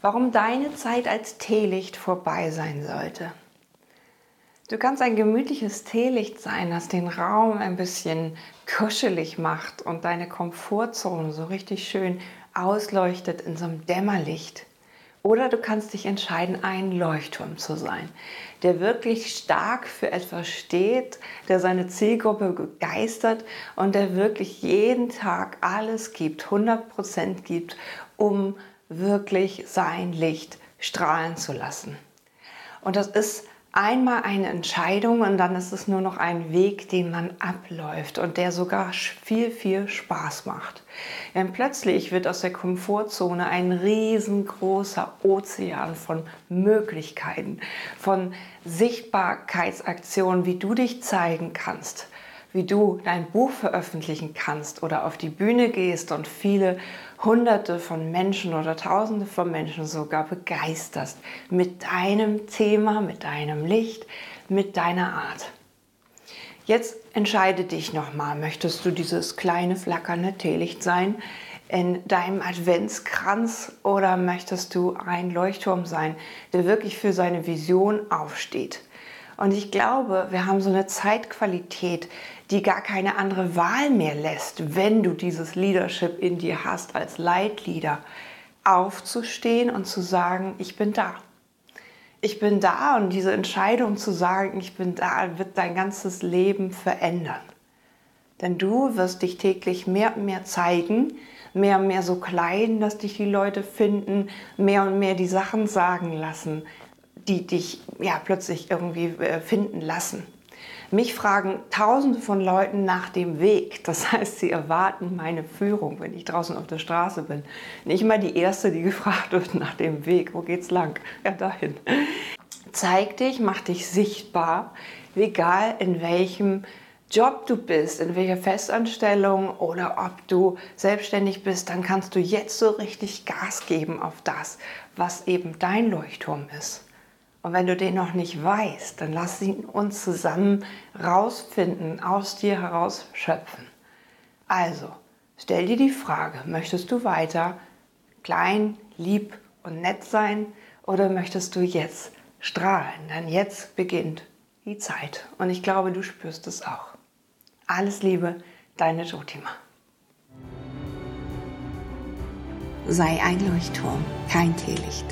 warum deine Zeit als Teelicht vorbei sein sollte. Du kannst ein gemütliches Teelicht sein, das den Raum ein bisschen kuschelig macht und deine Komfortzone so richtig schön ausleuchtet in so einem Dämmerlicht. Oder du kannst dich entscheiden, ein Leuchtturm zu sein, der wirklich stark für etwas steht, der seine Zielgruppe begeistert und der wirklich jeden Tag alles gibt, 100% gibt, um wirklich sein Licht strahlen zu lassen. Und das ist einmal eine Entscheidung und dann ist es nur noch ein Weg, den man abläuft und der sogar viel, viel Spaß macht. Denn plötzlich wird aus der Komfortzone ein riesengroßer Ozean von Möglichkeiten, von Sichtbarkeitsaktionen, wie du dich zeigen kannst wie du dein Buch veröffentlichen kannst oder auf die Bühne gehst und viele Hunderte von Menschen oder Tausende von Menschen sogar begeisterst mit deinem Thema, mit deinem Licht, mit deiner Art. Jetzt entscheide dich nochmal, möchtest du dieses kleine flackernde Teelicht sein in deinem Adventskranz oder möchtest du ein Leuchtturm sein, der wirklich für seine Vision aufsteht? Und ich glaube, wir haben so eine Zeitqualität, die gar keine andere Wahl mehr lässt, wenn du dieses Leadership in dir hast als Leitleader, aufzustehen und zu sagen, ich bin da. Ich bin da und diese Entscheidung zu sagen, ich bin da, wird dein ganzes Leben verändern. Denn du wirst dich täglich mehr und mehr zeigen, mehr und mehr so klein, dass dich die Leute finden, mehr und mehr die Sachen sagen lassen, die dich ja plötzlich irgendwie äh, finden lassen. Mich fragen tausende von Leuten nach dem Weg. Das heißt, sie erwarten meine Führung, wenn ich draußen auf der Straße bin. Nicht mal die erste, die gefragt wird nach dem Weg. Wo geht's lang? Ja, dahin. Zeig dich, mach dich sichtbar, egal in welchem Job du bist, in welcher Festanstellung oder ob du selbstständig bist, dann kannst du jetzt so richtig Gas geben auf das, was eben dein Leuchtturm ist. Und wenn du den noch nicht weißt, dann lass ihn uns zusammen rausfinden, aus dir heraus schöpfen. Also, stell dir die Frage, möchtest du weiter klein, lieb und nett sein oder möchtest du jetzt strahlen? Denn jetzt beginnt die Zeit und ich glaube, du spürst es auch. Alles Liebe, deine Jotima. Sei ein Leuchtturm, kein Teelicht.